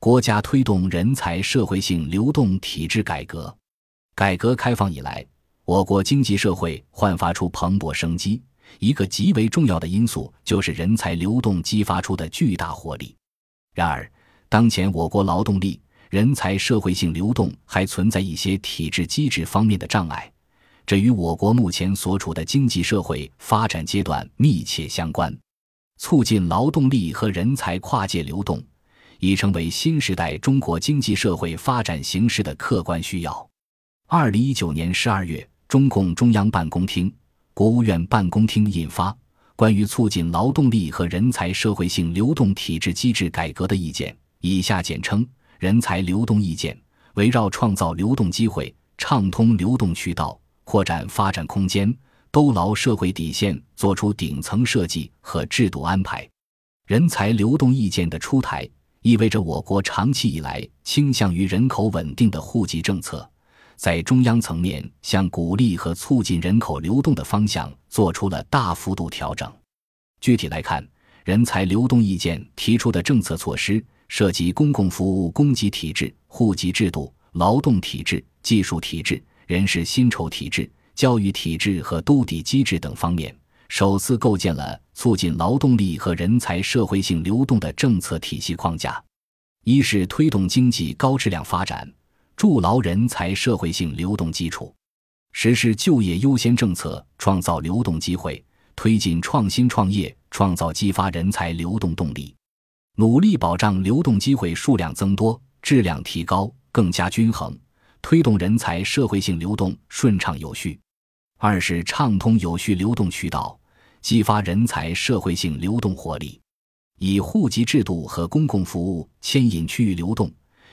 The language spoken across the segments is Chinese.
国家推动人才社会性流动体制改革。改革开放以来，我国经济社会焕发出蓬勃生机。一个极为重要的因素就是人才流动激发出的巨大活力。然而，当前我国劳动力、人才社会性流动还存在一些体制机制方面的障碍，这与我国目前所处的经济社会发展阶段密切相关。促进劳动力和人才跨界流动，已成为新时代中国经济社会发展形势的客观需要。二零一九年十二月，中共中央办公厅、国务院办公厅印发《关于促进劳动力和人才社会性流动体制机制改革的意见》（以下简称《人才流动意见》），围绕创造流动机会、畅通流动渠道、扩展发展空间。兜牢社会底线，作出顶层设计和制度安排。人才流动意见的出台，意味着我国长期以来倾向于人口稳定的户籍政策，在中央层面向鼓励和促进人口流动的方向做出了大幅度调整。具体来看，人才流动意见提出的政策措施涉及公共服务供给体制、户籍制度、劳动体制、技术体制、人事薪酬体制。教育体制和兜底机制等方面，首次构建了促进劳动力和人才社会性流动的政策体系框架。一是推动经济高质量发展，筑牢人才社会性流动基础；实施就业优先政策，创造流动机会，推进创新创业，创造激发人才流动动力，努力保障流动机会数量增多、质量提高、更加均衡，推动人才社会性流动顺畅有序。二是畅通有序流动渠道，激发人才社会性流动活力，以户籍制度和公共服务牵引区域流动，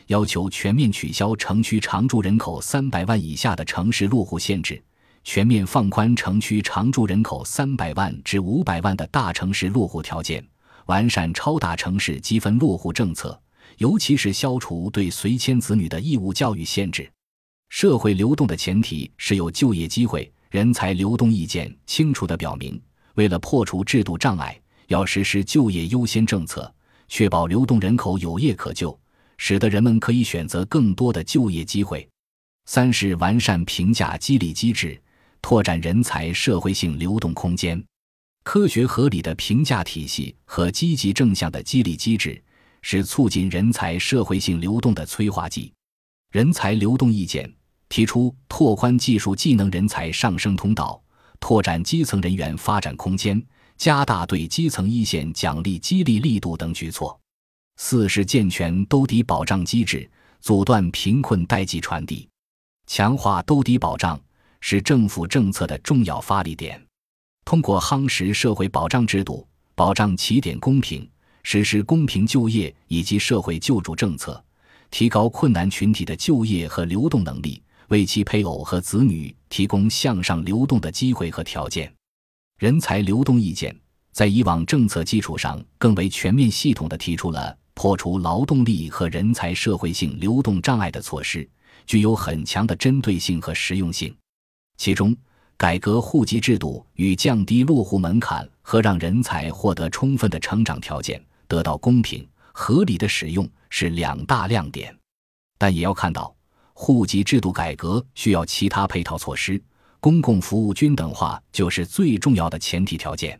要求全面取消城区常住人口三百万以下的城市落户限制，全面放宽城区常住人口三百万至五百万的大城市落户条件，完善超大城市积分落户政策，尤其是消除对随迁子女的义务教育限制。社会流动的前提是有就业机会。人才流动意见清楚地表明，为了破除制度障碍，要实施就业优先政策，确保流动人口有业可就，使得人们可以选择更多的就业机会。三是完善评价激励机制，拓展人才社会性流动空间。科学合理的评价体系和积极正向的激励机制，是促进人才社会性流动的催化剂。人才流动意见。提出拓宽技术技能人才上升通道，拓展基层人员发展空间，加大对基层一线奖励激励力度等举措。四是健全兜底保障机制，阻断贫困代际传递。强化兜底保障是政府政策的重要发力点。通过夯实社会保障制度，保障起点公平，实施公平就业以及社会救助政策，提高困难群体的就业和流动能力。为其配偶和子女提供向上流动的机会和条件。人才流动意见在以往政策基础上更为全面系统地提出了破除劳动力和人才社会性流动障碍的措施，具有很强的针对性和实用性。其中，改革户籍制度与降低落户门槛和让人才获得充分的成长条件得到公平合理的使用是两大亮点。但也要看到。户籍制度改革需要其他配套措施，公共服务均等化就是最重要的前提条件。